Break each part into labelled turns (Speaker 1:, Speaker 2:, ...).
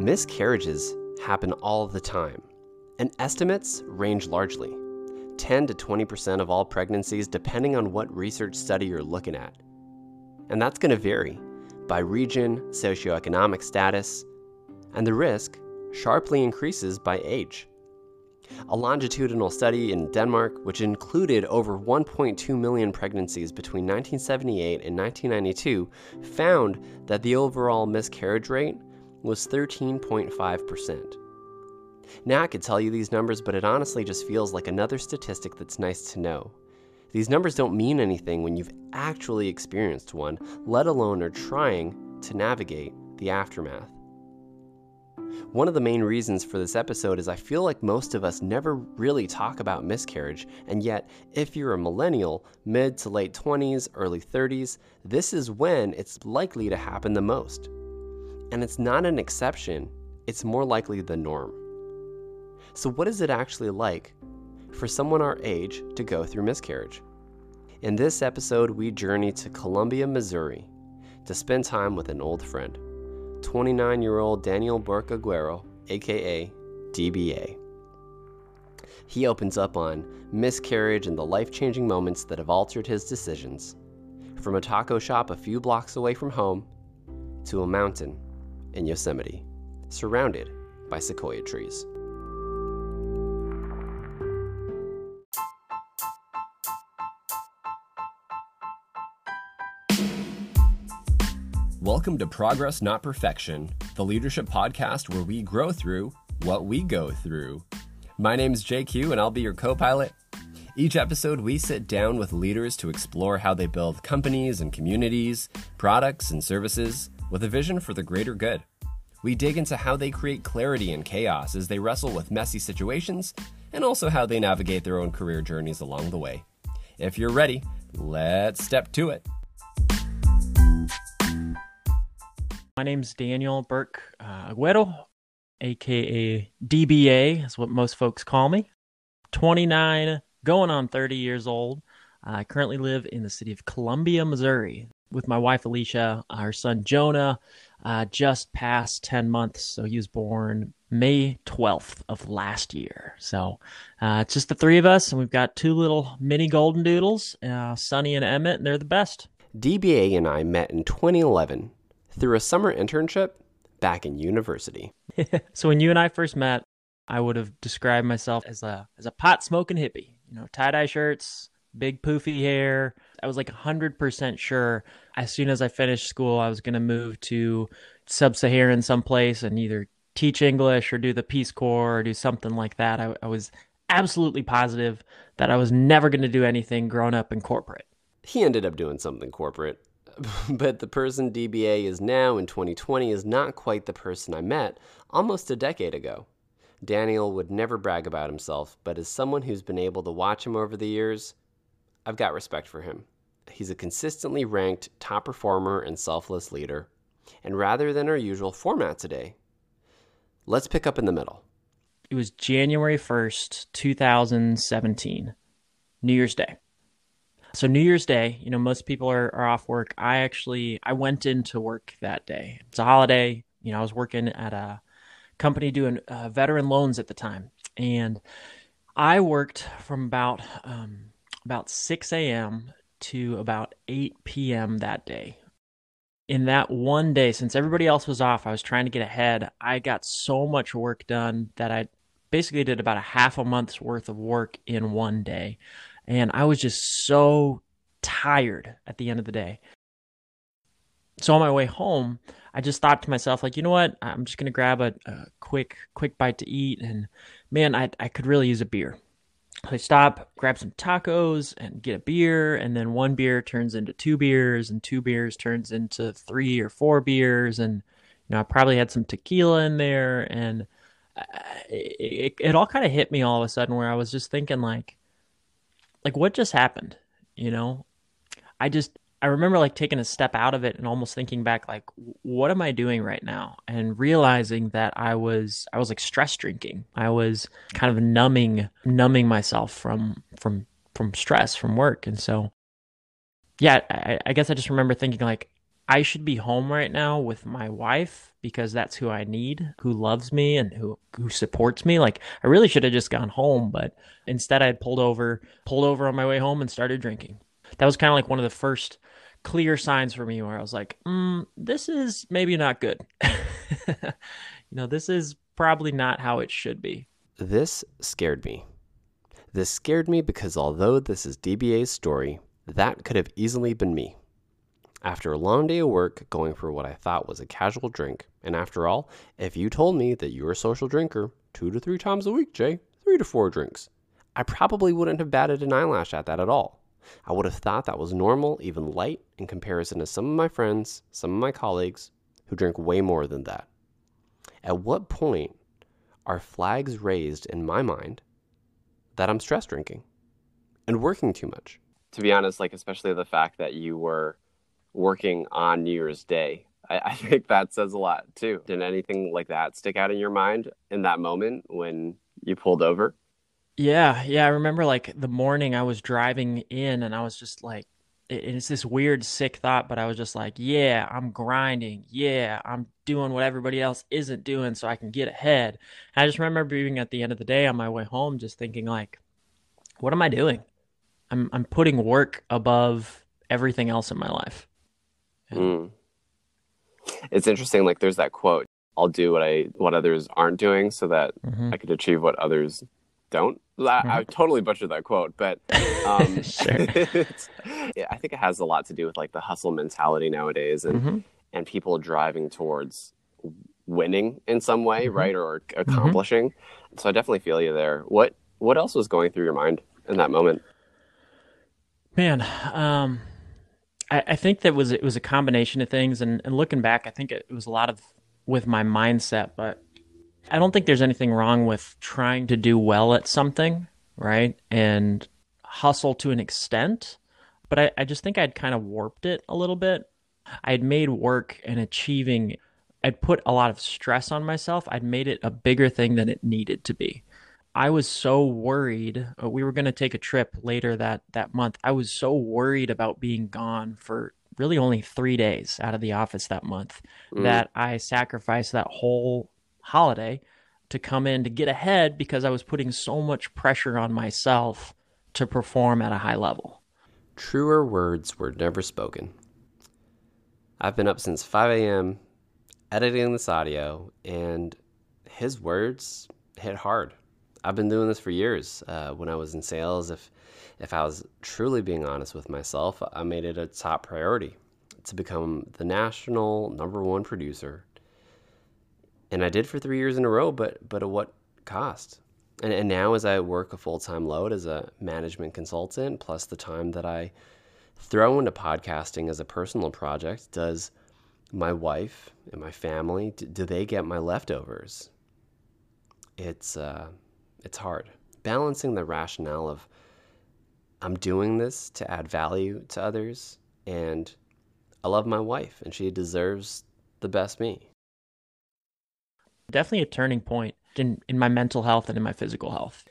Speaker 1: Miscarriages happen all the time, and estimates range largely 10 to 20% of all pregnancies, depending on what research study you're looking at. And that's going to vary by region, socioeconomic status, and the risk sharply increases by age. A longitudinal study in Denmark, which included over 1.2 million pregnancies between 1978 and 1992, found that the overall miscarriage rate was 13.5%. Now I could tell you these numbers, but it honestly just feels like another statistic that's nice to know. These numbers don't mean anything when you've actually experienced one, let alone are trying to navigate the aftermath. One of the main reasons for this episode is I feel like most of us never really talk about miscarriage, and yet, if you're a millennial, mid to late 20s, early 30s, this is when it's likely to happen the most. And it's not an exception, it's more likely the norm. So, what is it actually like for someone our age to go through miscarriage? In this episode, we journey to Columbia, Missouri to spend time with an old friend. 29 year old Daniel Burke Aguero, aka DBA. He opens up on miscarriage and the life changing moments that have altered his decisions. From a taco shop a few blocks away from home to a mountain in Yosemite, surrounded by sequoia trees. Welcome to Progress Not Perfection, the leadership podcast where we grow through what we go through. My name is JQ and I'll be your co pilot. Each episode, we sit down with leaders to explore how they build companies and communities, products and services with a vision for the greater good. We dig into how they create clarity in chaos as they wrestle with messy situations and also how they navigate their own career journeys along the way. If you're ready, let's step to it.
Speaker 2: My name's Daniel Burke uh, Aguero, aka DBA, is what most folks call me. 29, going on 30 years old. I currently live in the city of Columbia, Missouri, with my wife Alicia. Our son Jonah uh, just passed 10 months, so he was born May 12th of last year. So uh, it's just the three of us, and we've got two little mini golden doodles, uh, Sunny and Emmett, and they're the best.
Speaker 1: DBA and I met in 2011 through a summer internship back in university.
Speaker 2: so when you and I first met, I would have described myself as a as a pot smoking hippie. You know, tie dye shirts, big poofy hair. I was like hundred percent sure as soon as I finished school, I was going to move to sub-Saharan someplace and either teach English or do the Peace Corps or do something like that. I, I was absolutely positive that I was never going to do anything grown up in corporate.
Speaker 1: He ended up doing something corporate. but the person DBA is now in 2020 is not quite the person I met almost a decade ago. Daniel would never brag about himself, but as someone who's been able to watch him over the years, I've got respect for him. He's a consistently ranked top performer and selfless leader. And rather than our usual format today, let's pick up in the middle.
Speaker 2: It was January 1st, 2017, New Year's Day. So New Year's Day, you know, most people are, are off work. I actually I went into work that day. It's a holiday. You know, I was working at a company doing uh, veteran loans at the time, and I worked from about um, about 6 a.m. to about 8 p.m. that day. In that one day, since everybody else was off, I was trying to get ahead. I got so much work done that I basically did about a half a month's worth of work in one day. And I was just so tired at the end of the day. So on my way home, I just thought to myself, like, you know what? I'm just gonna grab a, a quick, quick bite to eat, and man, I I could really use a beer. I stop, grab some tacos, and get a beer, and then one beer turns into two beers, and two beers turns into three or four beers, and you know I probably had some tequila in there, and uh, it, it, it all kind of hit me all of a sudden where I was just thinking like, like what just happened you know? I just i remember like taking a step out of it and almost thinking back like what am i doing right now and realizing that i was i was like stress drinking i was kind of numbing numbing myself from from from stress from work and so yeah i, I guess i just remember thinking like I should be home right now with my wife because that's who I need, who loves me and who who supports me. Like I really should have just gone home, but instead I had pulled over, pulled over on my way home and started drinking. That was kind of like one of the first clear signs for me where I was like, mm, this is maybe not good. you know, this is probably not how it should be.
Speaker 3: This scared me. This scared me because although this is DBA's story, that could have easily been me. After a long day of work, going for what I thought was a casual drink, and after all, if you told me that you were a social drinker two to three times a week, Jay, three to four drinks, I probably wouldn't have batted an eyelash at that at all. I would have thought that was normal, even light, in comparison to some of my friends, some of my colleagues who drink way more than that. At what point are flags raised in my mind that I'm stress drinking and working too much? To be honest, like, especially the fact that you were working on New Year's Day. I, I, think that says a lot too. Did anything like that stick out in your mind in that moment when you pulled over?
Speaker 2: Yeah, yeah. I remember like the morning I was driving in and I was just like, it's this weird, sick thought, but I was just like, yeah, I'm grinding. Yeah, I'm doing what everybody else isn't doing so I can get ahead. And I just remember being at the end of the day on my way home, just thinking, like, what am I doing? I'm, I'm putting work above everything else in my life.
Speaker 3: Mm. It's interesting. Like there's that quote, I'll do what I, what others aren't doing so that mm-hmm. I could achieve what others don't. Mm-hmm. I totally butchered that quote, but um, yeah, I think it has a lot to do with like the hustle mentality nowadays and, mm-hmm. and people driving towards winning in some way, mm-hmm. right. Or mm-hmm. accomplishing. So I definitely feel you there. What, what else was going through your mind in that moment?
Speaker 2: Man, um, I, I think that was it was a combination of things, and, and looking back, I think it was a lot of with my mindset. But I don't think there's anything wrong with trying to do well at something, right? And hustle to an extent. But I, I just think I'd kind of warped it a little bit. I'd made work and achieving, I'd put a lot of stress on myself. I'd made it a bigger thing than it needed to be. I was so worried. Uh, we were going to take a trip later that that month. I was so worried about being gone for really only 3 days out of the office that month mm. that I sacrificed that whole holiday to come in to get ahead because I was putting so much pressure on myself to perform at a high level.
Speaker 3: Truer words were never spoken. I've been up since 5 a.m. editing this audio, and his words hit hard. I've been doing this for years. Uh, when I was in sales, if if I was truly being honest with myself, I made it a top priority to become the national number one producer. And I did for three years in a row, but but at what cost? And, and now, as I work a full time load as a management consultant, plus the time that I throw into podcasting as a personal project, does my wife and my family do, do they get my leftovers? It's uh, it's hard. Balancing the rationale of I'm doing this to add value to others and I love my wife and she deserves the best me.
Speaker 2: Definitely a turning point in, in my mental health and in my physical health.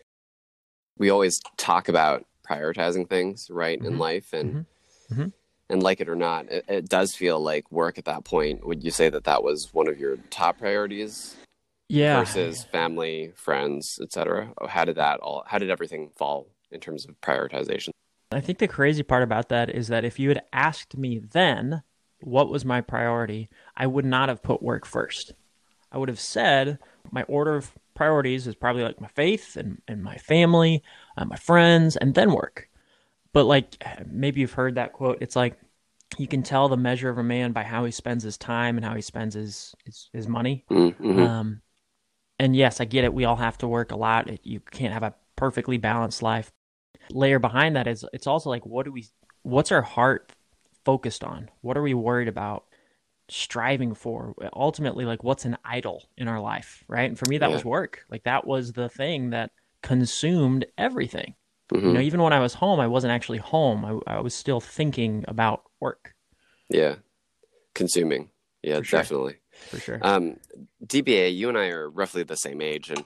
Speaker 3: We always talk about prioritizing things right mm-hmm. in life and mm-hmm. Mm-hmm. and like it or not, it, it does feel like work at that point. Would you say that that was one of your top priorities?
Speaker 2: yeah
Speaker 3: versus family friends etc how did that all how did everything fall in terms of prioritization
Speaker 2: i think the crazy part about that is that if you had asked me then what was my priority i would not have put work first i would have said my order of priorities is probably like my faith and, and my family uh, my friends and then work but like maybe you've heard that quote it's like you can tell the measure of a man by how he spends his time and how he spends his his, his money. Mm-hmm. Um, and yes, I get it. We all have to work a lot. You can't have a perfectly balanced life. Layer behind that is it's also like what do we what's our heart focused on? What are we worried about? Striving for ultimately like what's an idol in our life right and for me that yeah. was work like that was the thing that consumed everything mm-hmm. you know even when i was home i wasn't actually home I, I was still thinking about work
Speaker 3: yeah consuming yeah sure. definitely
Speaker 2: for sure.
Speaker 3: Um, DBA, you and I are roughly the same age, and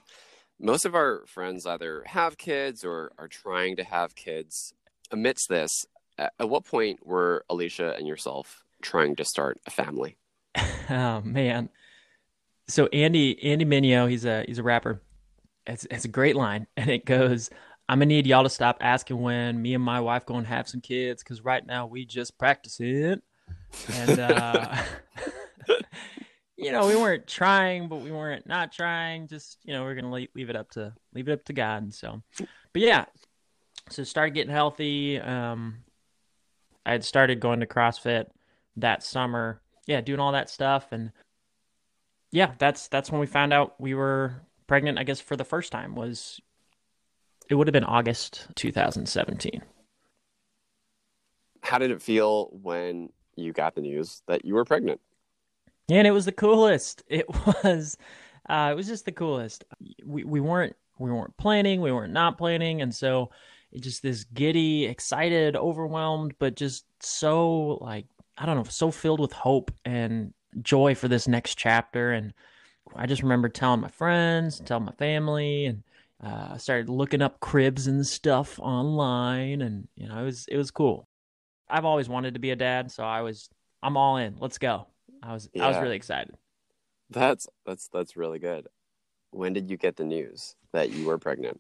Speaker 3: most of our friends either have kids or are trying to have kids. Amidst this, at what point were Alicia and yourself trying to start a family?
Speaker 2: oh man. So Andy Andy Mineo, he's a he's a rapper. It's it's a great line, and it goes, "I'm gonna need y'all to stop asking when me and my wife gonna have some kids, because right now we just practicing." And uh, you know, we weren't trying, but we weren't not trying. Just you know, we're gonna leave, leave it up to leave it up to God. And so, but yeah, so started getting healthy. Um, I had started going to CrossFit that summer. Yeah, doing all that stuff, and yeah, that's that's when we found out we were pregnant. I guess for the first time was it would have been August 2017.
Speaker 3: How did it feel when you got the news that you were pregnant?
Speaker 2: And it was the coolest. It was, uh, it was just the coolest. We we weren't we weren't planning, we weren't not planning, and so it just this giddy, excited, overwhelmed, but just so like I don't know, so filled with hope and joy for this next chapter. And I just remember telling my friends, telling my family, and uh, I started looking up cribs and stuff online, and you know, it was it was cool. I've always wanted to be a dad, so I was I'm all in. Let's go. I was yeah. I was really excited.
Speaker 3: That's that's that's really good. When did you get the news that you were pregnant?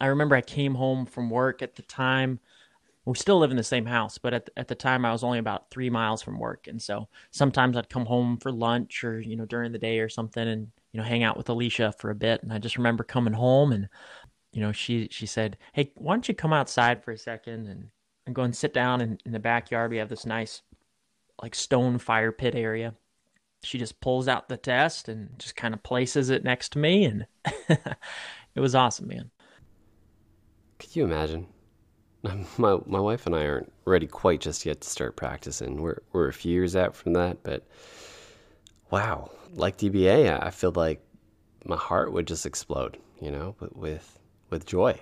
Speaker 2: I remember I came home from work at the time. We still live in the same house, but at the, at the time I was only about three miles from work, and so sometimes I'd come home for lunch or you know during the day or something, and you know hang out with Alicia for a bit. And I just remember coming home, and you know she she said, "Hey, why don't you come outside for a second and and go and sit down in, in the backyard? We have this nice like stone fire pit area." She just pulls out the test and just kind of places it next to me, and it was awesome, man.
Speaker 3: Could you imagine? Um, my my wife and I aren't ready quite just yet to start practicing. We're we're a few years out from that, but wow, like DBA, I feel like my heart would just explode, you know, with with, with joy.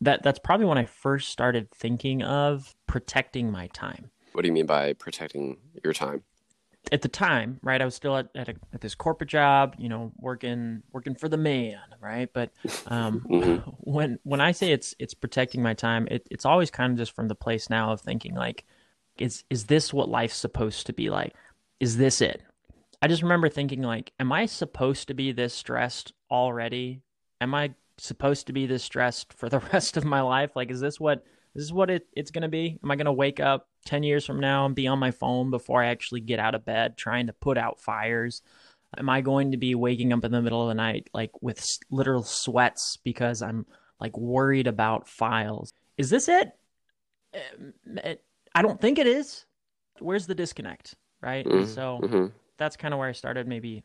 Speaker 2: That that's probably when I first started thinking of protecting my time.
Speaker 3: What do you mean by protecting your time?
Speaker 2: At the time, right, I was still at at, a, at, this corporate job, you know, working working for the man, right? But um, mm-hmm. when when I say it's it's protecting my time, it, it's always kind of just from the place now of thinking like, is is this what life's supposed to be like? Is this it? I just remember thinking like, am I supposed to be this stressed already? Am I supposed to be this stressed for the rest of my life? Like, is this what this is what it, it's going to be? Am I going to wake up 10 years from now and be on my phone before I actually get out of bed trying to put out fires? Am I going to be waking up in the middle of the night like with literal sweats because I'm like worried about files? Is this it? I don't think it is. Where's the disconnect, right? Mm-hmm. So mm-hmm. that's kind of where I started maybe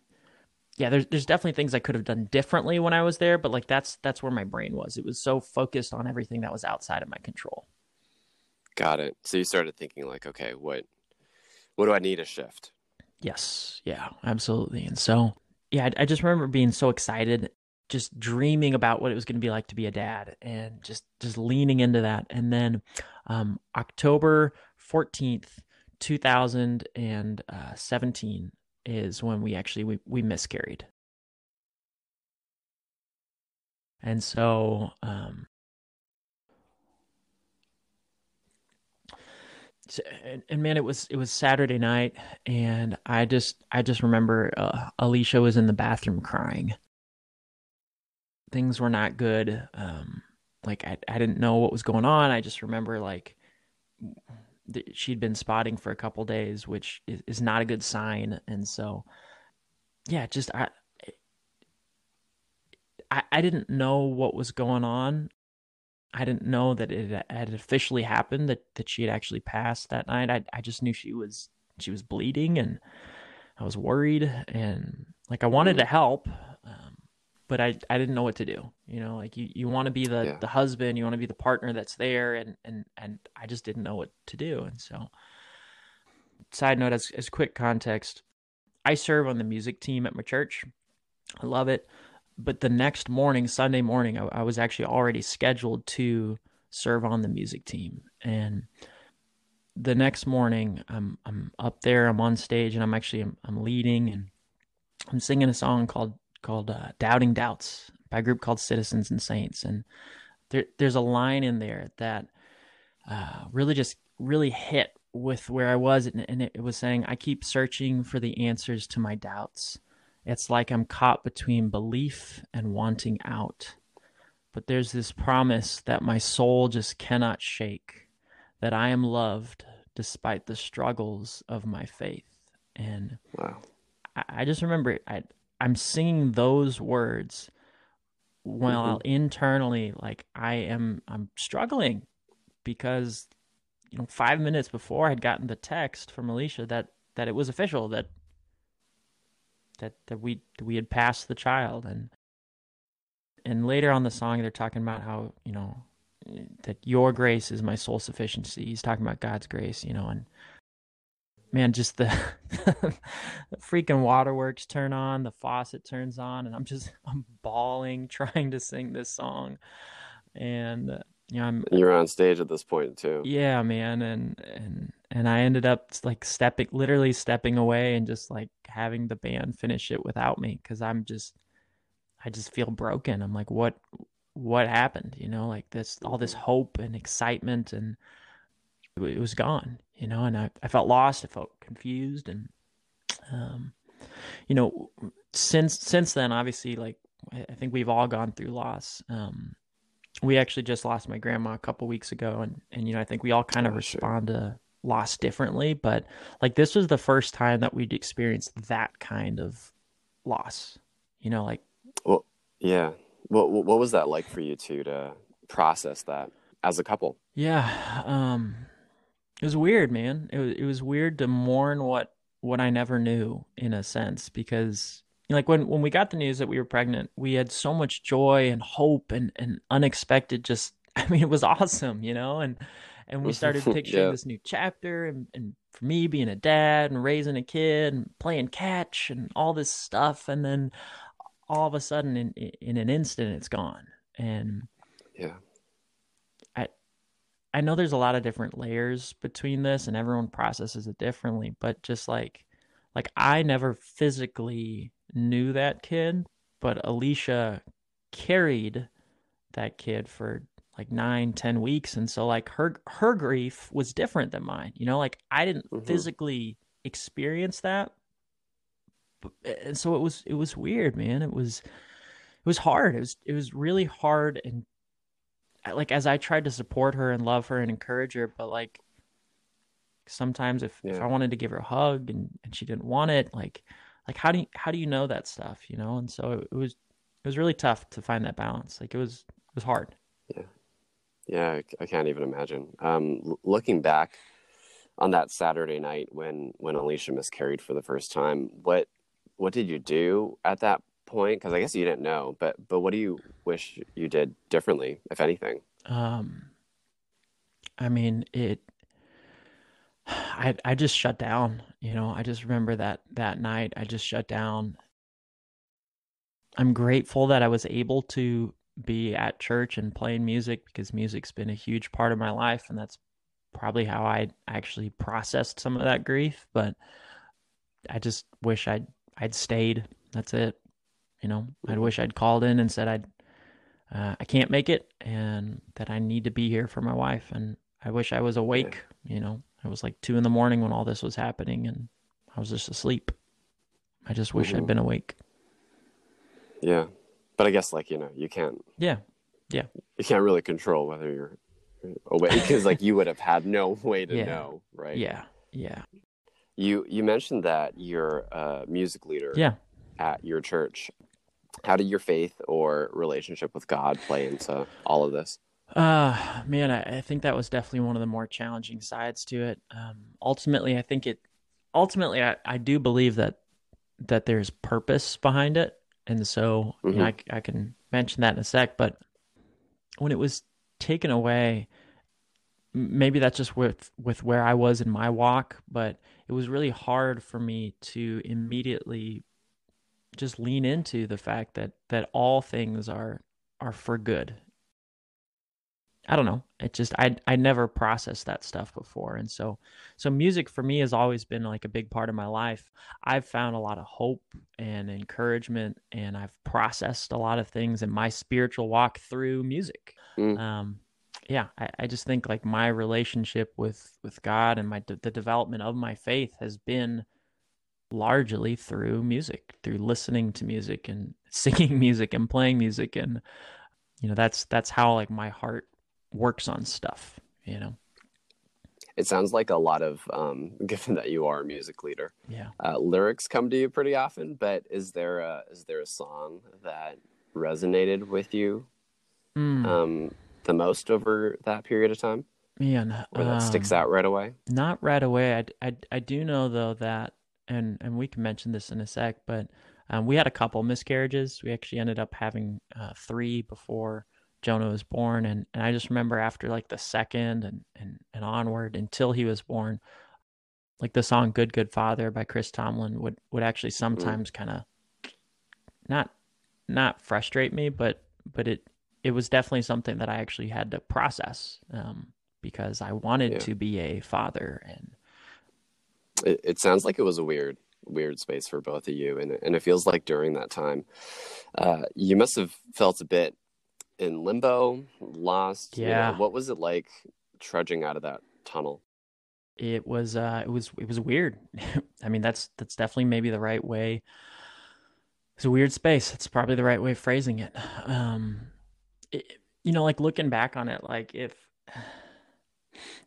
Speaker 2: yeah, there's there's definitely things I could have done differently when I was there, but like that's that's where my brain was. It was so focused on everything that was outside of my control.
Speaker 3: Got it. So you started thinking like, okay, what what do I need to shift?
Speaker 2: Yes. Yeah, absolutely. And so, yeah, I, I just remember being so excited, just dreaming about what it was going to be like to be a dad and just just leaning into that. And then um October 14th, 2017, is when we actually we, we miscarried and so um and, and, man it was it was saturday night and i just i just remember uh, alicia was in the bathroom crying things were not good um like I, I didn't know what was going on i just remember like she'd been spotting for a couple days, which is, is not a good sign. And so, yeah, just I, I, I didn't know what was going on. I didn't know that it had officially happened that, that she had actually passed that night. I I just knew she was she was bleeding and I was worried and like I wanted to help. Um, but I I didn't know what to do. You know, like you, you want to be the, yeah. the husband, you want to be the partner that's there, and and and I just didn't know what to do. And so, side note, as as quick context, I serve on the music team at my church. I love it. But the next morning, Sunday morning, I, I was actually already scheduled to serve on the music team, and the next morning, I'm I'm up there, I'm on stage, and I'm actually I'm, I'm leading and I'm singing a song called called uh, Doubting Doubts by a group called Citizens and Saints. And there, there's a line in there that uh, really just really hit with where I was, and, and it was saying, I keep searching for the answers to my doubts. It's like I'm caught between belief and wanting out. But there's this promise that my soul just cannot shake that I am loved despite the struggles of my faith. And
Speaker 3: wow.
Speaker 2: I, I just remember I, I'm singing those words while mm-hmm. internally, like I am, I'm struggling because you know, five minutes before I'd gotten the text from Alicia that that it was official that that that we we had passed the child and and later on the song they're talking about how you know that your grace is my sole sufficiency. He's talking about God's grace, you know, and man, just the, the freaking waterworks turn on, the faucet turns on, and I'm just I'm bawling trying to sing this song, and yeah, I'm.
Speaker 3: You're on stage at this point too.
Speaker 2: Yeah, man, and and and I ended up like stepping, literally stepping away, and just like having the band finish it without me because I'm just, I just feel broken. I'm like, what, what happened? You know, like this, all this mm-hmm. hope and excitement, and it was gone. You know, and I, I felt lost. I felt confused, and um, you know, since since then, obviously, like I think we've all gone through loss. Um, we actually just lost my grandma a couple weeks ago and and you know I think we all kind of oh, respond sure. to loss differently but like this was the first time that we'd experienced that kind of loss you know like
Speaker 3: well yeah. What what was that like for you two to process that as a couple?
Speaker 2: Yeah um it was weird man. It was, it was weird to mourn what what I never knew in a sense because like when when we got the news that we were pregnant, we had so much joy and hope and and unexpected. Just I mean, it was awesome, you know, and and we mm-hmm. started picturing yeah. this new chapter and, and for me being a dad and raising a kid and playing catch and all this stuff and then all of a sudden in in an instant it's gone and
Speaker 3: yeah
Speaker 2: i i know there's a lot of different layers between this and everyone processes it differently but just like like i never physically knew that kid, but Alicia carried that kid for like nine, ten weeks, and so like her her grief was different than mine. You know, like I didn't mm-hmm. physically experience that, and so it was it was weird, man. It was it was hard. It was it was really hard, and like as I tried to support her and love her and encourage her, but like sometimes if, yeah. if I wanted to give her a hug and, and she didn't want it, like like how do you how do you know that stuff you know? And so it was it was really tough to find that balance. Like it was it was hard.
Speaker 3: Yeah. Yeah i can't even imagine. Um looking back on that saturday night when when alicia miscarried for the first time what what did you do at that point? Because i guess you didn't know but but what do you wish you did differently if anything?
Speaker 2: Um i mean it I I just shut down. You know, I just remember that that night. I just shut down. I'm grateful that I was able to be at church and playing music because music's been a huge part of my life, and that's probably how I actually processed some of that grief. But I just wish I'd I'd stayed. That's it. You know, I wish I'd called in and said I'd uh, I can't make it, and that I need to be here for my wife, and I wish I was awake. You know, it was like two in the morning when all this was happening, and I was just asleep. I just wish mm-hmm. I'd been awake.
Speaker 3: Yeah, but I guess like you know you can't.
Speaker 2: Yeah, yeah.
Speaker 3: You can't really control whether you're awake because like you would have had no way to
Speaker 2: yeah.
Speaker 3: know, right?
Speaker 2: Yeah, yeah.
Speaker 3: You you mentioned that you're a music leader.
Speaker 2: Yeah.
Speaker 3: At your church, how did your faith or relationship with God play into all of this?
Speaker 2: Uh man, I, I, think that was definitely one of the more challenging sides to it. Um, ultimately, I think it. Ultimately, I, I do believe that that there's purpose behind it, and so mm-hmm. you know. I, I can mention that in a sec. But when it was taken away, maybe that's just with with where I was in my walk, but it was really hard for me to immediately just lean into the fact that that all things are are for good I don't know. It just I I never processed that stuff before, and so so music for me has always been like a big part of my life. I've found a lot of hope and encouragement, and I've processed a lot of things in my spiritual walk through music. Mm. Um, yeah, I, I just think like my relationship with with God and my the development of my faith has been largely through music, through listening to music and singing music and playing music and you know that's that's how like my heart works on stuff, you know.
Speaker 3: It sounds like a lot of um, given that you are a music leader.
Speaker 2: Yeah.
Speaker 3: Uh, lyrics come to you pretty often, but is there a is there a song that resonated with you
Speaker 2: Mm.
Speaker 3: um, the most over that period of time?
Speaker 2: Man,
Speaker 3: Or that sticks
Speaker 2: um,
Speaker 3: out right away?
Speaker 2: Not right away. I, I, I do know though that, and and we can mention this in a sec, but um, we had a couple miscarriages. We actually ended up having uh, three before Jonah was born, and, and I just remember after like the second and, and and onward until he was born, like the song "Good Good Father" by Chris Tomlin would would actually sometimes kind of not not frustrate me, but but it it was definitely something that I actually had to process um, because I wanted
Speaker 3: Yeah.
Speaker 2: to be a father and
Speaker 3: It, it sounds like it was a weird weird space for both of you, and and it feels like during that time, uh, you must have felt a bit in limbo, lost. you know.
Speaker 2: Yeah.
Speaker 3: what was it like trudging out of that tunnel?
Speaker 2: it was uh it was it was weird. I mean that's that's definitely maybe the right way. It's a weird space. It's probably the right way of phrasing it. Um it, you know like looking back on it like if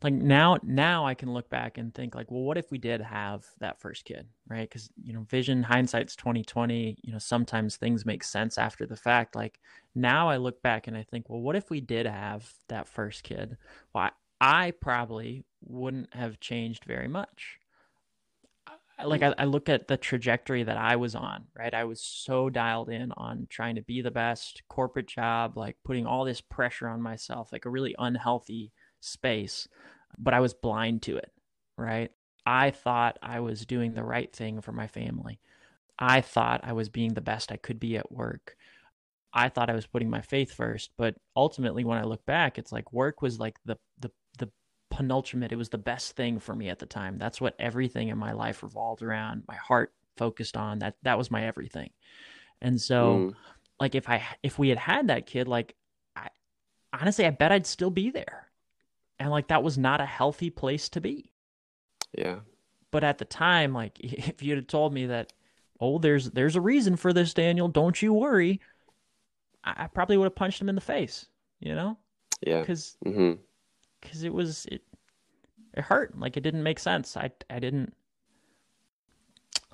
Speaker 2: like now now I can look back and think like well what if we did have that first kid, right? Cuz you know vision hindsight's 2020, you know sometimes things make sense after the fact. Like now I look back and I think well what if we did have that first kid? Well, I, I probably wouldn't have changed very much. Like I, I look at the trajectory that I was on, right? I was so dialed in on trying to be the best corporate job, like putting all this pressure on myself, like a really unhealthy space, but I was blind to it, right? I thought I was doing the right thing for my family. I thought I was being the best I could be at work. I thought I was putting my faith first, but ultimately when I look back, it's like work was like the the the penultimate. It was the best thing for me at the time. That's what everything in my life revolved around. My heart focused on that. That was my everything. And so,
Speaker 3: Mm,
Speaker 2: like if I if we had had that kid, like I honestly, I bet I'd still be there. And like that was not a healthy place to be.
Speaker 3: yeah,
Speaker 2: But at the time, like if you'd have told me that, oh, there's there's a reason for this, Daniel. Don't you worry. I, I probably would have punched him in the face. You know,
Speaker 3: yeah.
Speaker 2: because because it was it it hurt like it didn't make sense i i didn't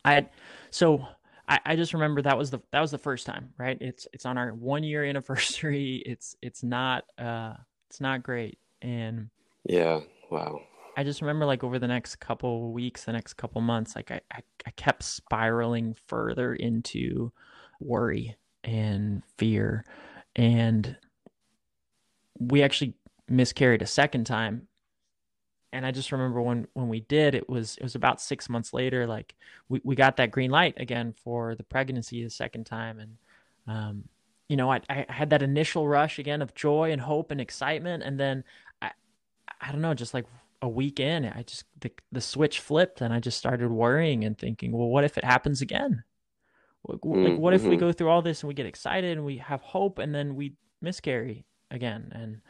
Speaker 2: i had so i i just remember that was the that was the first time right it's it's on our one year anniversary it's it's not uh it's not great and
Speaker 3: Yeah. Wow.
Speaker 2: i just remember like over the next couple weeks the next couple months like i i, I kept spiraling further into worry and fear and we actually miscarried a second time and i just remember when when we did it was it was about six months later like we, we got that green light again for the pregnancy the second time and um you know I, I had that initial rush again of joy and hope and excitement and then i don't know just like a week in i just the, the switch flipped and i just started worrying and thinking well what if it happens again like, like what if we
Speaker 3: Mhm.
Speaker 2: go through all this and we get excited and we have hope and then we miscarry again and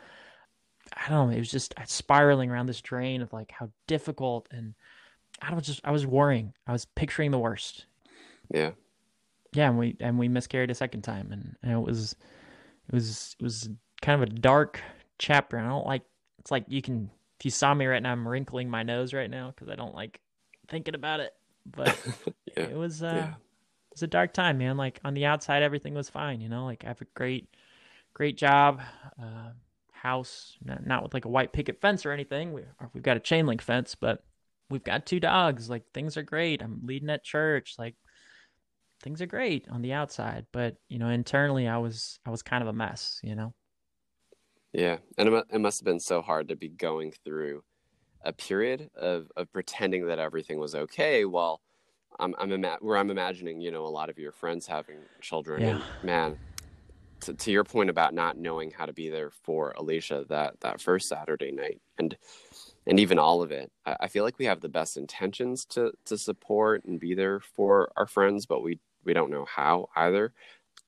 Speaker 2: I don't know. It was just spiraling around this drain of like how difficult and I was just I was worrying. I was picturing the worst.
Speaker 3: Yeah.
Speaker 2: Yeah, and we and we miscarried a second time, and, and it was it was it was kind of a dark chapter. I don't like. It's like you can if you saw me right now, I'm wrinkling my nose right now because I don't like thinking about it. But
Speaker 3: Yeah.
Speaker 2: it was uh,
Speaker 3: Yeah.
Speaker 2: it was a dark time, man. Like on the outside, everything was fine. You know, like I have a great great job. Uh, house, not, not with like a white picket fence or anything. We, we've got a chain link fence, but we've got two dogs. Like things are great. I'm leading at church. Like things are great on the outside, but you know, internally, I was I was kind of a mess. You know.
Speaker 3: Yeah, and it, it must have been so hard to be going through a period of, of pretending that everything was okay while I'm I'm ima- where I'm imagining you know a lot of your friends having children. And
Speaker 2: Yeah.
Speaker 3: man, to, to your point about not knowing how to be there for Alicia that that first Saturday night and and even all of it, I, I feel like we have the best intentions to to support and be there for our friends, but we we don't know how either.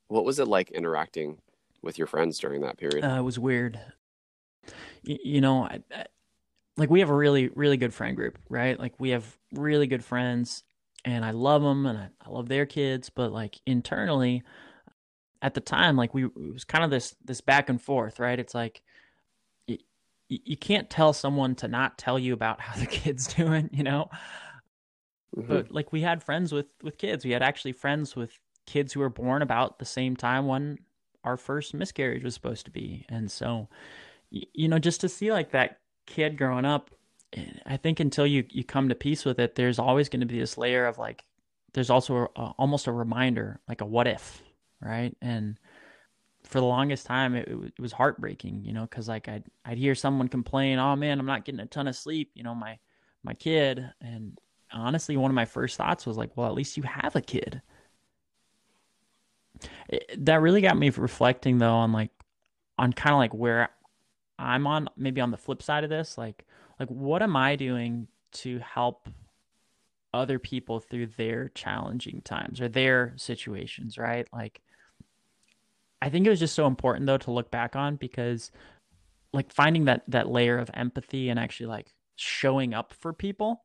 Speaker 3: What was it like interacting with your friends during that period?
Speaker 2: Uh, it was weird. you, you know, I, I, like we have a really really good friend group, right? Like we have really good friends, and I love them, and I, I love their kids, but like internally, at the time, like we it was kind of this this back and forth, right? It's like you, you can't tell someone to not tell you about how the kid's doing, you know. Mm-hmm. But like we had friends with with kids, we had actually friends with kids who were born about the same time when our first miscarriage was supposed to be, and so you know, just to see like that kid growing up, I think until you you come to peace with it, there's always going to be this layer of like, there's also a, almost a reminder, like a what if, right? And for the longest time, it, it was heartbreaking, you know, because like I'd I'd hear someone complain, "Oh man, I'm not getting a ton of sleep," you know, my my kid, and honestly, one of my first thoughts was like, "Well, at least you have a kid." It, that really got me reflecting though on like on kind of like where I'm on maybe on the flip side of this, like like what am I doing to help other people through their challenging times or their situations, right? Like I think it was just so important though to look back on because like finding that that layer of empathy and actually like showing up for people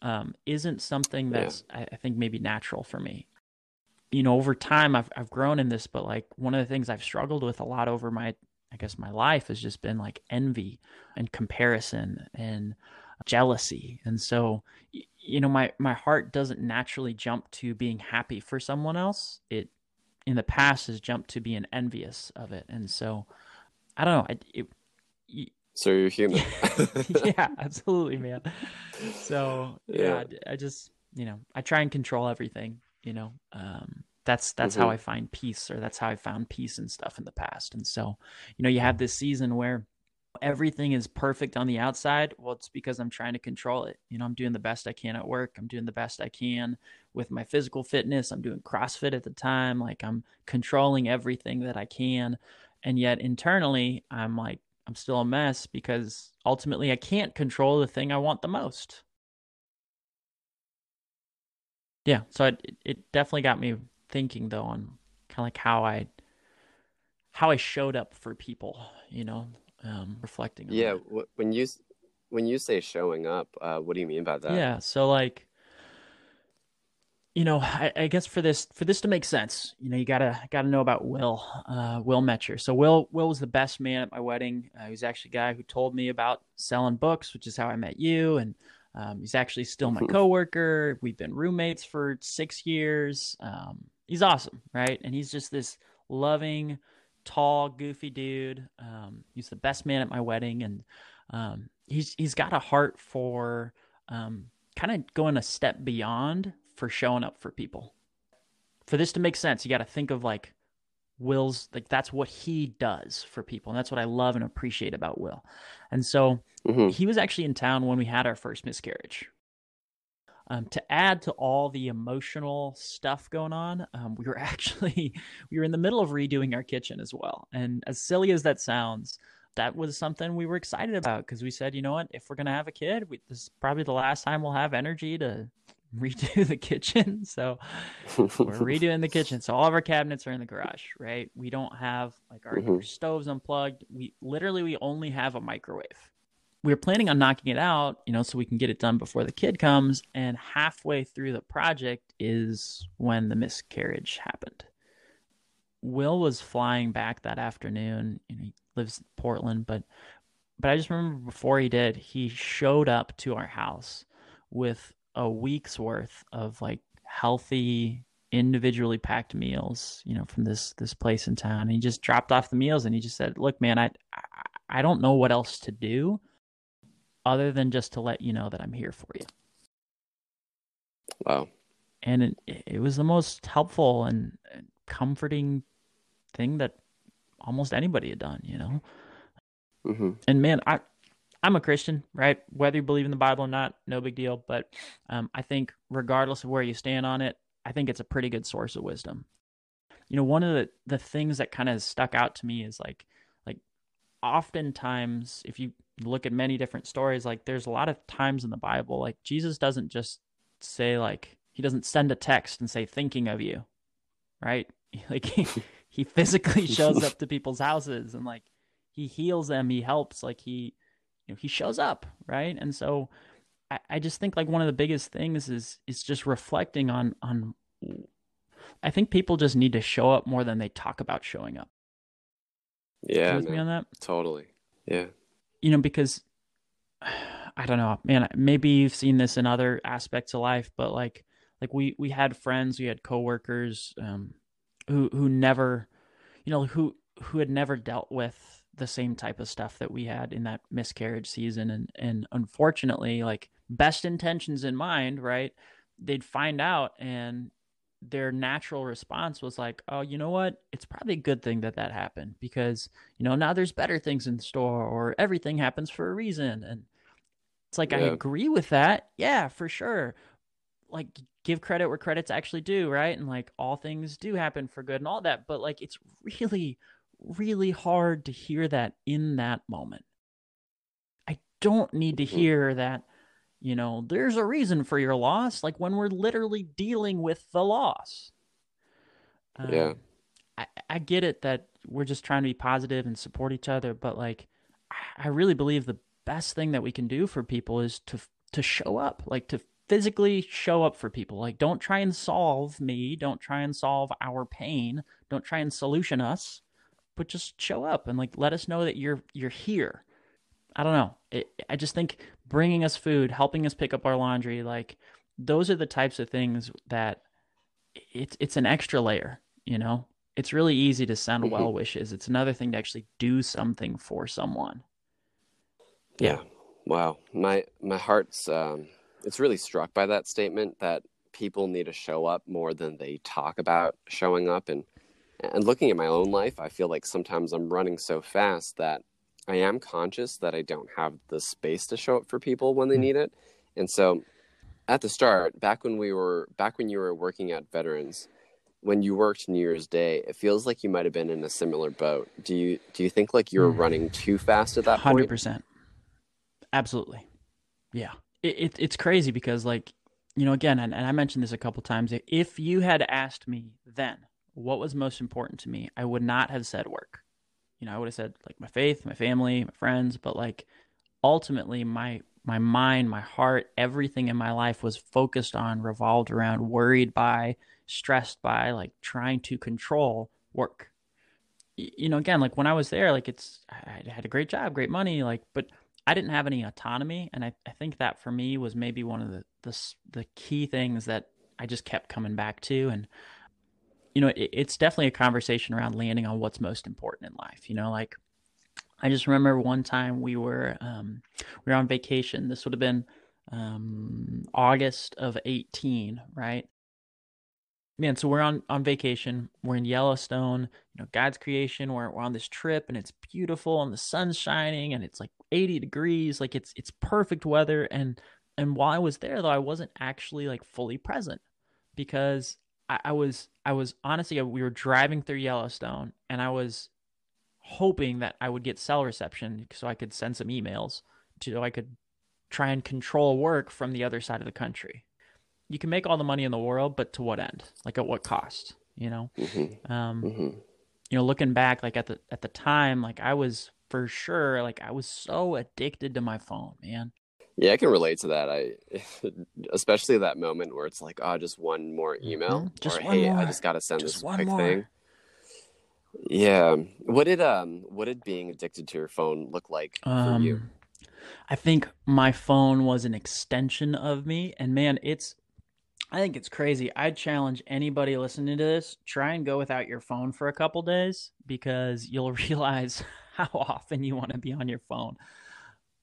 Speaker 2: um, isn't something that's yeah. I, I think maybe natural for me. You know, over time I've I've grown in this, but like one of the things I've struggled with a lot over my I guess my life has just been like envy and comparison and jealousy. And so, you know, my, my heart doesn't naturally jump to being happy for someone else. It, in the past, has jumped to being envious of it. And so, I don't know. It,
Speaker 3: it, so you're human.
Speaker 2: yeah, absolutely, man. So yeah, yeah, I just, you know, I try and control everything, you know, um, that's that's mm-hmm. how I find peace, or that's how I found peace and stuff in the past. And so, you know, you have this season where everything is perfect on the outside. Well, it's because I'm trying to control it. You know, I'm doing the best I can at work. I'm doing the best I can with my physical fitness. I'm doing CrossFit at the time. Like I'm controlling everything that I can. And yet internally, I'm like, I'm still a mess because ultimately I can't control the thing I want the most. Yeah, so it it definitely got me thinking though on kind of like how I how I showed up for people, you know, um, reflecting.
Speaker 3: yeah, when you when you say showing up, uh, what do you mean by that?
Speaker 2: Yeah, so like, you know, I, I, guess for this for this to make sense, you know, you gotta gotta know about Will, uh, Will Metcher. So Will Will was the best man at my wedding. Uh, he was actually a guy who told me about selling books, which is how I met you, and um, he's actually still my coworker. We've been roommates for six years. Um, he's awesome, right? And he's just this loving, tall, goofy dude. Um, he's the best man at my wedding, and um, he's he's got a heart for um, kind of going a step beyond for showing up for people. For this to make sense, you got to think of like Will's like that's what he does for people, and that's what I love and appreciate about Will. And so mm-hmm. he was actually in town when we had our first miscarriage, um, to add to all the emotional stuff going on, um, we were actually we were in the middle of redoing our kitchen as well. And as silly as that sounds, that was something we were excited about because we said, you know what, if we're gonna have a kid, we, this is probably the last time we'll have energy to redo the kitchen. So we're redoing the kitchen. So all of our cabinets are in the garage, right? We don't have like our, mm-hmm. our stoves unplugged. We literally we only have a microwave We are planning on knocking it out, you know, so we can get it done before the kid comes. And halfway through the project is when the miscarriage happened. Will was flying back that afternoon. You know, he lives in Portland, but but I just remember before he did, he showed up to our house with a week's worth of like healthy individually packed meals, you know, from this this place in town. And he just dropped off the meals and he just said, "Look, man, I I don't know what else to do." other than just to let you know that I'm here for you.
Speaker 3: Wow.
Speaker 2: And it, it was the most helpful and comforting thing that almost anybody had done, you know? Mm-hmm. And man, I, I'm a Christian, right? Whether you believe in the Bible or not, no big deal. But um, I think, regardless of where you stand on it, I think it's a pretty good source of wisdom. You know, one of the, the things that kind of stuck out to me is like, like oftentimes, if you look at many different stories like there's a lot of times in the bible like jesus doesn't just say like he doesn't send a text and say thinking of you right like he, he physically shows up to people's houses and like he heals them, he helps, like he you know, he shows up, right? And so I, I just think like one of the biggest things is is just reflecting on on I think people just need to show up more than they talk about showing up.
Speaker 3: Yeah.
Speaker 2: with me on that?
Speaker 3: Totally. Yeah.
Speaker 2: You know, because I don't know, man, maybe you've seen this in other aspects of life, but like like we we had friends, we had coworkers um who who never you know, who who had never dealt with the same type of stuff that we had in that miscarriage season. And and unfortunately like best intentions in mind right? They'd find out and their natural response was like oh you know what? It's probably a good thing that that happened because you know now there's better things in store or everything happens for a reason. And it's like yeah. i agree with that. Yeah for sure. Like give credit where credit's actually due right? And like all things do happen for good and all that. But like it's really really hard to hear that in that moment. I don't need to mm-hmm. hear that, you know, there's a reason for your loss, like when we're literally dealing with the loss.
Speaker 3: Yeah. Um,
Speaker 2: I, I get it that we're just trying to be positive and support each other, but like, I really believe the best thing that we can do for people is to to show up, like to physically show up for people. Like, don't try and solve me. Don't try and solve our pain. Don't try and solution us but just show up and like let us know that you're you're here. I don't know. It, I just think bringing us food, helping us pick up our laundry, like those are the types of things that it's it's an extra layer, you know. It's really easy to send mm-hmm. well wishes. It's another thing to actually do something for someone.
Speaker 3: Yeah. Wow. My my heart's um it's really struck by that statement that people need to show up more than they talk about showing up and and looking at my own life, I feel like sometimes I'm running so fast that I am conscious that I don't have the space to show up for people when they hmm. need it. And so at the start, back when we were back when you were working at Veterans, when you worked New Year's Day, it feels like you might have been in a similar boat. Do you do you think like you were mm. running too fast at that 100%. point? 100%.
Speaker 2: Absolutely. Yeah. It, it, it's crazy because like, you know, again, and, and I mentioned this a couple times, if you had asked me then what was most important to me, I would not have said work. You know, I would have said like my faith, my family, my friends, but like ultimately my my mind, my heart, everything in my life was focused on revolved around worried by, stressed by, like trying to control work. You know, again, like when I was there, like it's I had a great job, great money, like but I didn't have any autonomy, and I, I think that for me was maybe one of the, the the key things that I just kept coming back to, and you know, it, it's definitely a conversation around landing on what's most important in life. You know, like I just remember one time we were um, we were on vacation. This would have been um, August of eighteen, right? Man, so we're on on vacation. We're in Yellowstone. You know, God's creation. We're we're on this trip, and it's beautiful, and the sun's shining, and it's like eighty degrees. Like it's it's perfect weather. And and while I was there, though, I wasn't actually like fully present because I, I was I was honestly we were driving through Yellowstone and I was hoping that I would get cell reception so I could send some emails to so I could try and control work from the other side of the country. You can make all the money in the world, but to what end? Like at what cost? You know. Mm-hmm. Um, mm-hmm. You know, looking back, like at the at the time, like I was for sure, like I was so addicted to my phone, man.
Speaker 3: Yeah, I can relate to that. I, especially that moment where it's like, oh, just one more email, mm-hmm. just or hey, more. I just got to send just this quick more. thing. Yeah. What did um what did being addicted to your phone look like um, for you? Um,
Speaker 2: I think my phone was an extension of me, and man, it's. I think it's crazy. I'd challenge anybody listening to this: try and go without your phone for a couple days because you'll realize how often you want to be on your phone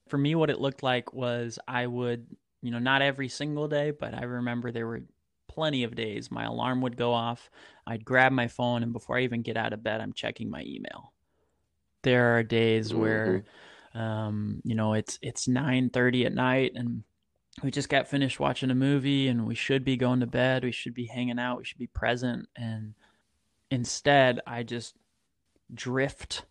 Speaker 2: for me, what it looked like was I would, you know, not every single day, but I remember there were plenty of days my alarm would go off. I'd grab my phone, and before I even get out of bed, I'm checking my email. There are days mm-hmm. where, um, you know, it's it's nine thirty at night, and we just got finished watching a movie, and we should be going to bed. We should be hanging out. We should be present, and instead, I just drift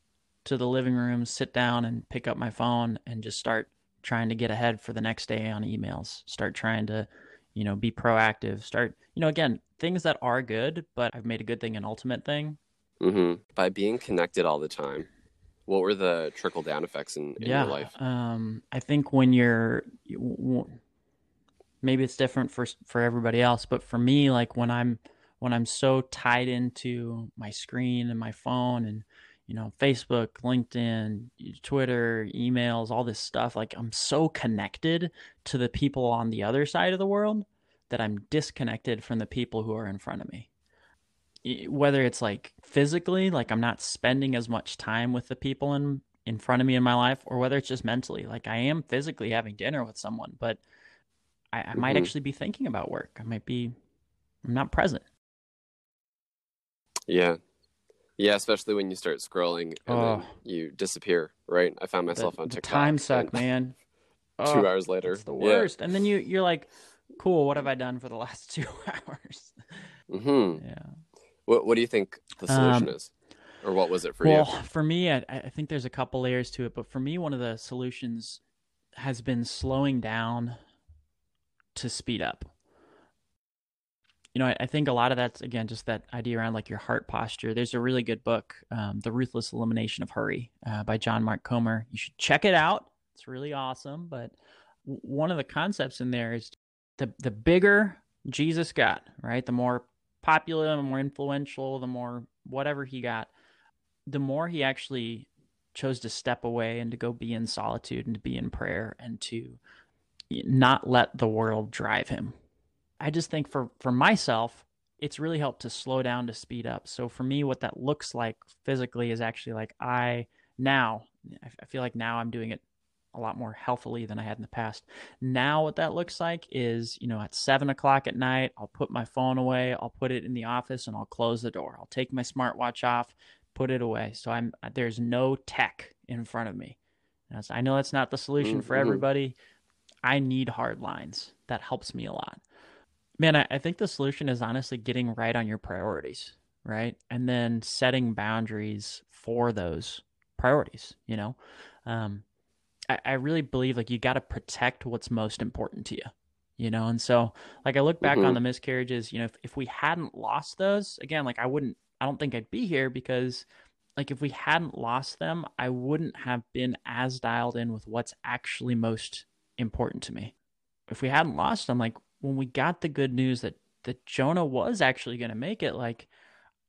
Speaker 2: to the living room, sit down and pick up my phone and just start trying to get ahead for the next day on emails. Start trying to, you know, be proactive. Start, you know, again, things that are good, but I've made a good thing an ultimate thing.
Speaker 3: Mm-hmm. By being connected all the time, What were the trickle down effects in, in
Speaker 2: yeah,
Speaker 3: your life?
Speaker 2: Um, I think when you're, maybe it's different for for everybody else, but for me, like when I'm when I'm so tied into my screen and my phone and you know Facebook, LinkedIn, Twitter, emails, all this stuff, like I'm so connected to the people on the other side of the world that I'm disconnected from the people who are in front of me whether it's like physically, like I'm not spending as much time with the people in in front of me in my life, or whether it's just mentally, like I am physically having dinner with someone, but I, I mm-hmm. might actually be thinking about work. I might be, I'm not present.
Speaker 3: Yeah, yeah, especially when you start scrolling and oh, then you disappear. Right? I found myself
Speaker 2: the,
Speaker 3: on TikTok.
Speaker 2: time suck, man.
Speaker 3: two oh, hours later,
Speaker 2: it's the worst. Yeah. And then you you're like, cool. What have I done for the last two hours?
Speaker 3: Mm-hmm. Yeah. What What do you think the solution um, is, or what was it for
Speaker 2: well,
Speaker 3: you?
Speaker 2: Well, for me, I, I think there's a couple layers to it, but for me, one of the solutions has been slowing down to speed up. You know, I, I, think a lot of that's again just that idea around like your heart posture. There's a really good book, um, "The Ruthless Elimination of Hurry" uh, by John Mark Comer. You should check it out. It's really awesome. But w- one of the concepts in there is the the bigger Jesus got, right? The more popular, the more influential, the more whatever he got, the more he actually chose to step away and to go be in solitude and to be in prayer and to not let the world drive him. I just think for for myself, it's really helped to slow down to speed up. So for me, what that looks like physically is actually like I now I feel like now I'm doing it a lot more healthily than I had in the past. Now, what that looks like is, you know, at seven o'clock at night, I'll put my phone away, I'll put it in the office, and I'll close the door. I'll take my smartwatch off, put it away. So I'm there's no tech in front of me. I know that's not the solution mm-hmm. for everybody. I need hard lines. That helps me a lot. Man, I, I think the solution is honestly getting right on your priorities, right? And then setting boundaries for those priorities, you know? Um, I, I really believe like you got to protect what's most important to you you know and so like i look back mm-hmm. on the miscarriages you know if, if we hadn't lost those again like i wouldn't i don't think i'd be here because like if we hadn't lost them i wouldn't have been as dialed in with what's actually most important to me if we hadn't lost them like when we got the good news that that jonah was actually going to make it like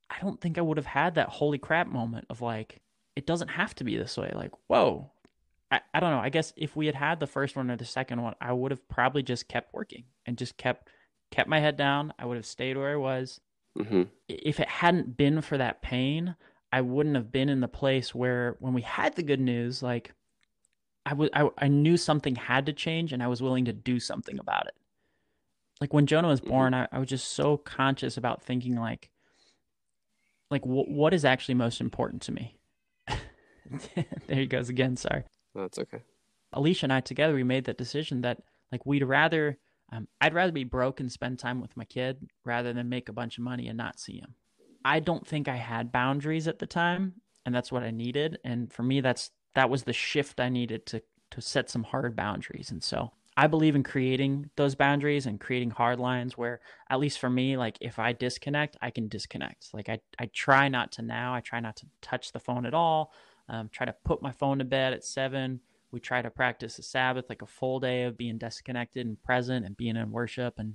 Speaker 2: i don't think i would have had that holy crap moment of like it doesn't have to be this way like whoa I, I don't know. I guess if we had had the first one or the second one, I would have probably just kept working and just kept kept my head down. I would have stayed where I was. Mm-hmm. If it hadn't been for that pain, I wouldn't have been in the place where when we had the good news, like I was, I, I knew something had to change, and I was willing to do something about it. Like when Jonah was mm-hmm. born. I, I was just so conscious about thinking like, like w- what is actually most important to me. there he goes again. Sorry.
Speaker 3: That's okay.
Speaker 2: Alicia and I together, we made that decision that like we'd rather, um, I'd rather be broke and spend time with my kid rather than make a bunch of money and not see him. I don't think I had boundaries at the time, and that's what I needed. And for me, that's that was the shift I needed to to set some hard boundaries. And so I believe in creating those boundaries and creating hard lines where, at least for me, like if I disconnect, I can disconnect. Like I, I try not to now. I try not to touch the phone at all um, try to put my phone to bed at seven. We try to practice the Sabbath, like a full day of being disconnected and present and being in worship. And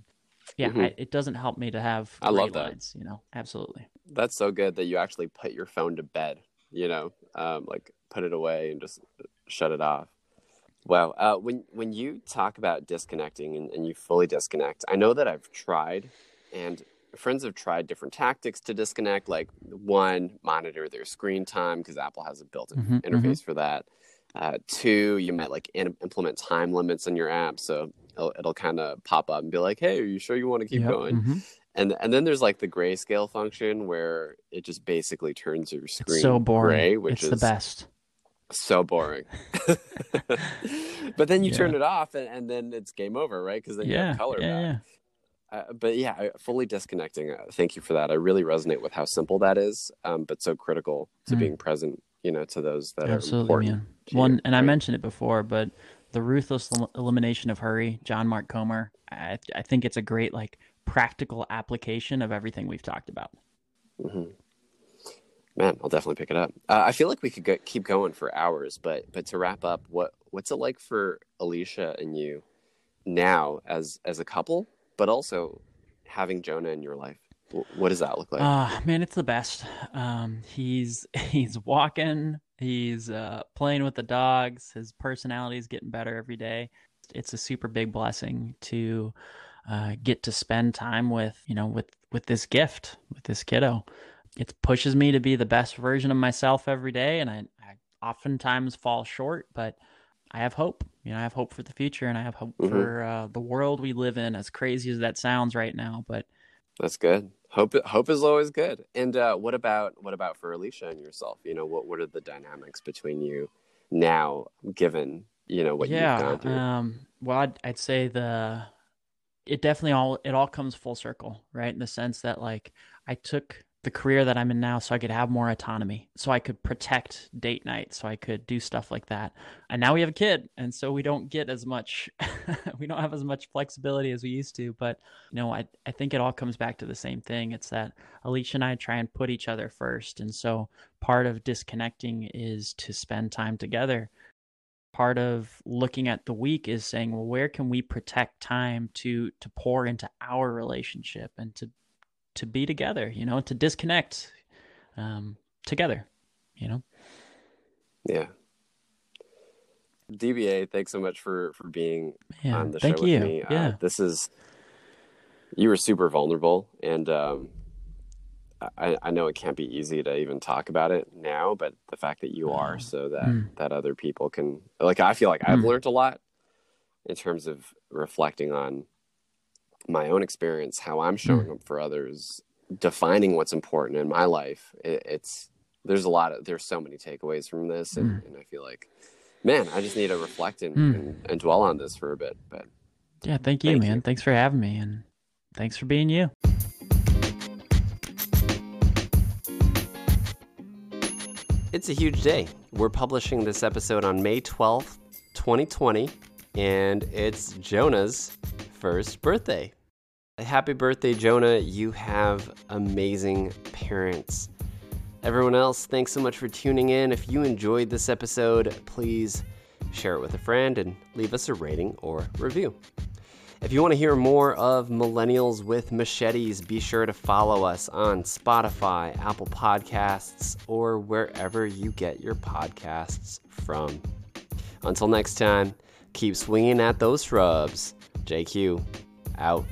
Speaker 2: yeah, mm-hmm. I, it doesn't help me to have.
Speaker 3: I love that.
Speaker 2: Lines, you know, absolutely.
Speaker 3: That's so good that you actually put your phone to bed. You know, um, like put it away and just shut it off. Wow. Uh, when when you talk about disconnecting and, and you fully disconnect, I know that I've tried, and friends have tried different tactics to disconnect like one monitor their screen time because apple has a built-in mm-hmm, interface mm-hmm. for that uh, two you might like in- implement time limits on your app so it'll, it'll kind of pop up and be like hey are you sure you want to keep yep, going mm-hmm. and and then there's like the grayscale function where it just basically turns your screen
Speaker 2: it's so boring
Speaker 3: gray which
Speaker 2: it's
Speaker 3: is
Speaker 2: the best
Speaker 3: so boring but then you yeah. turn it off and, and, then it's game over right because then yeah, you have color yeah, back uh, but yeah, fully disconnecting. Uh, thank you for that. I really resonate with how simple that is, um, but so critical to mm. being present. You know, to those that Absolutely, are important. Man.
Speaker 2: One, you, and right? I mentioned it before, but the ruthless elimination of hurry, John Mark Comer. I, I think it's a great like practical application of everything we've talked about.
Speaker 3: Mm-hmm. Man, I'll definitely pick it up. Uh, I feel like we could keep going for hours, but but to wrap up, what what's it like for Alicia and you now as as a couple, but also having Jonah in your life? What does that look like?
Speaker 2: Uh, man, it's the best. Um, he's he's walking, he's uh, playing with the dogs. His personality is getting better every day. It's a super big blessing to uh, get to spend time with you know with with this gift with this kiddo. It pushes me to be the best version of myself every day, and I, I oftentimes fall short, but I have hope. You know, I have hope for the future, and I have hope mm-hmm. for uh, the world we live in. As crazy as that sounds right now, but
Speaker 3: that's good. Hope hope is always good. And uh, what about what about for Alicia and yourself? You know, what what are the dynamics between you now, given you know what
Speaker 2: yeah,
Speaker 3: you've gone through?
Speaker 2: Um, well, I'd, I'd say the it definitely all it all comes full circle, right? In the sense that like I took the career that I'm in now so I could have more autonomy, so I could protect date night, so I could do stuff like that. And now we have a kid, and so we don't get as much, we don't have as much flexibility as we used to. But you know, I I think it all comes back to the same thing. It's that Alicia and I try and put each other first, and so part of disconnecting is to spend time together. Part of looking at the week is saying, well, where can we protect time to to pour into our relationship and to to be together, you know, to disconnect um, together, you know.
Speaker 3: Yeah. DBA, thanks so much for for being
Speaker 2: yeah,
Speaker 3: on the
Speaker 2: show
Speaker 3: with
Speaker 2: you.
Speaker 3: me.
Speaker 2: Uh, yeah.
Speaker 3: Uh, this is you were super vulnerable, and um, I, I know it can't be easy to even talk about it now, but the fact that you are, so that mm. that other people can, like, I feel like I've mm. learned a lot in terms of reflecting on my own experience, how I'm showing mm. up for others, defining what's important in my life. It, it's there's a lot of there's so many takeaways from this, and, mm. and I feel like, man, I just need to reflect and, mm. and, and, dwell on this for a bit. But
Speaker 2: yeah, thank you, thank man. You. Thanks for having me, and thanks for being you.
Speaker 3: It's a huge day. We're publishing this episode on May 12th, 2020, and it's Jonah's first birthday. Happy birthday, Jonah. You have amazing parents. Everyone else, thanks so much for tuning in. If you enjoyed this episode, please share it with a friend and leave us a rating or review. If you want to hear more of Millennials with Machetes, be sure to follow us on Spotify, Apple Podcasts, or wherever you get your podcasts from. Until next time, keep swinging at those shrubs. JQ, out.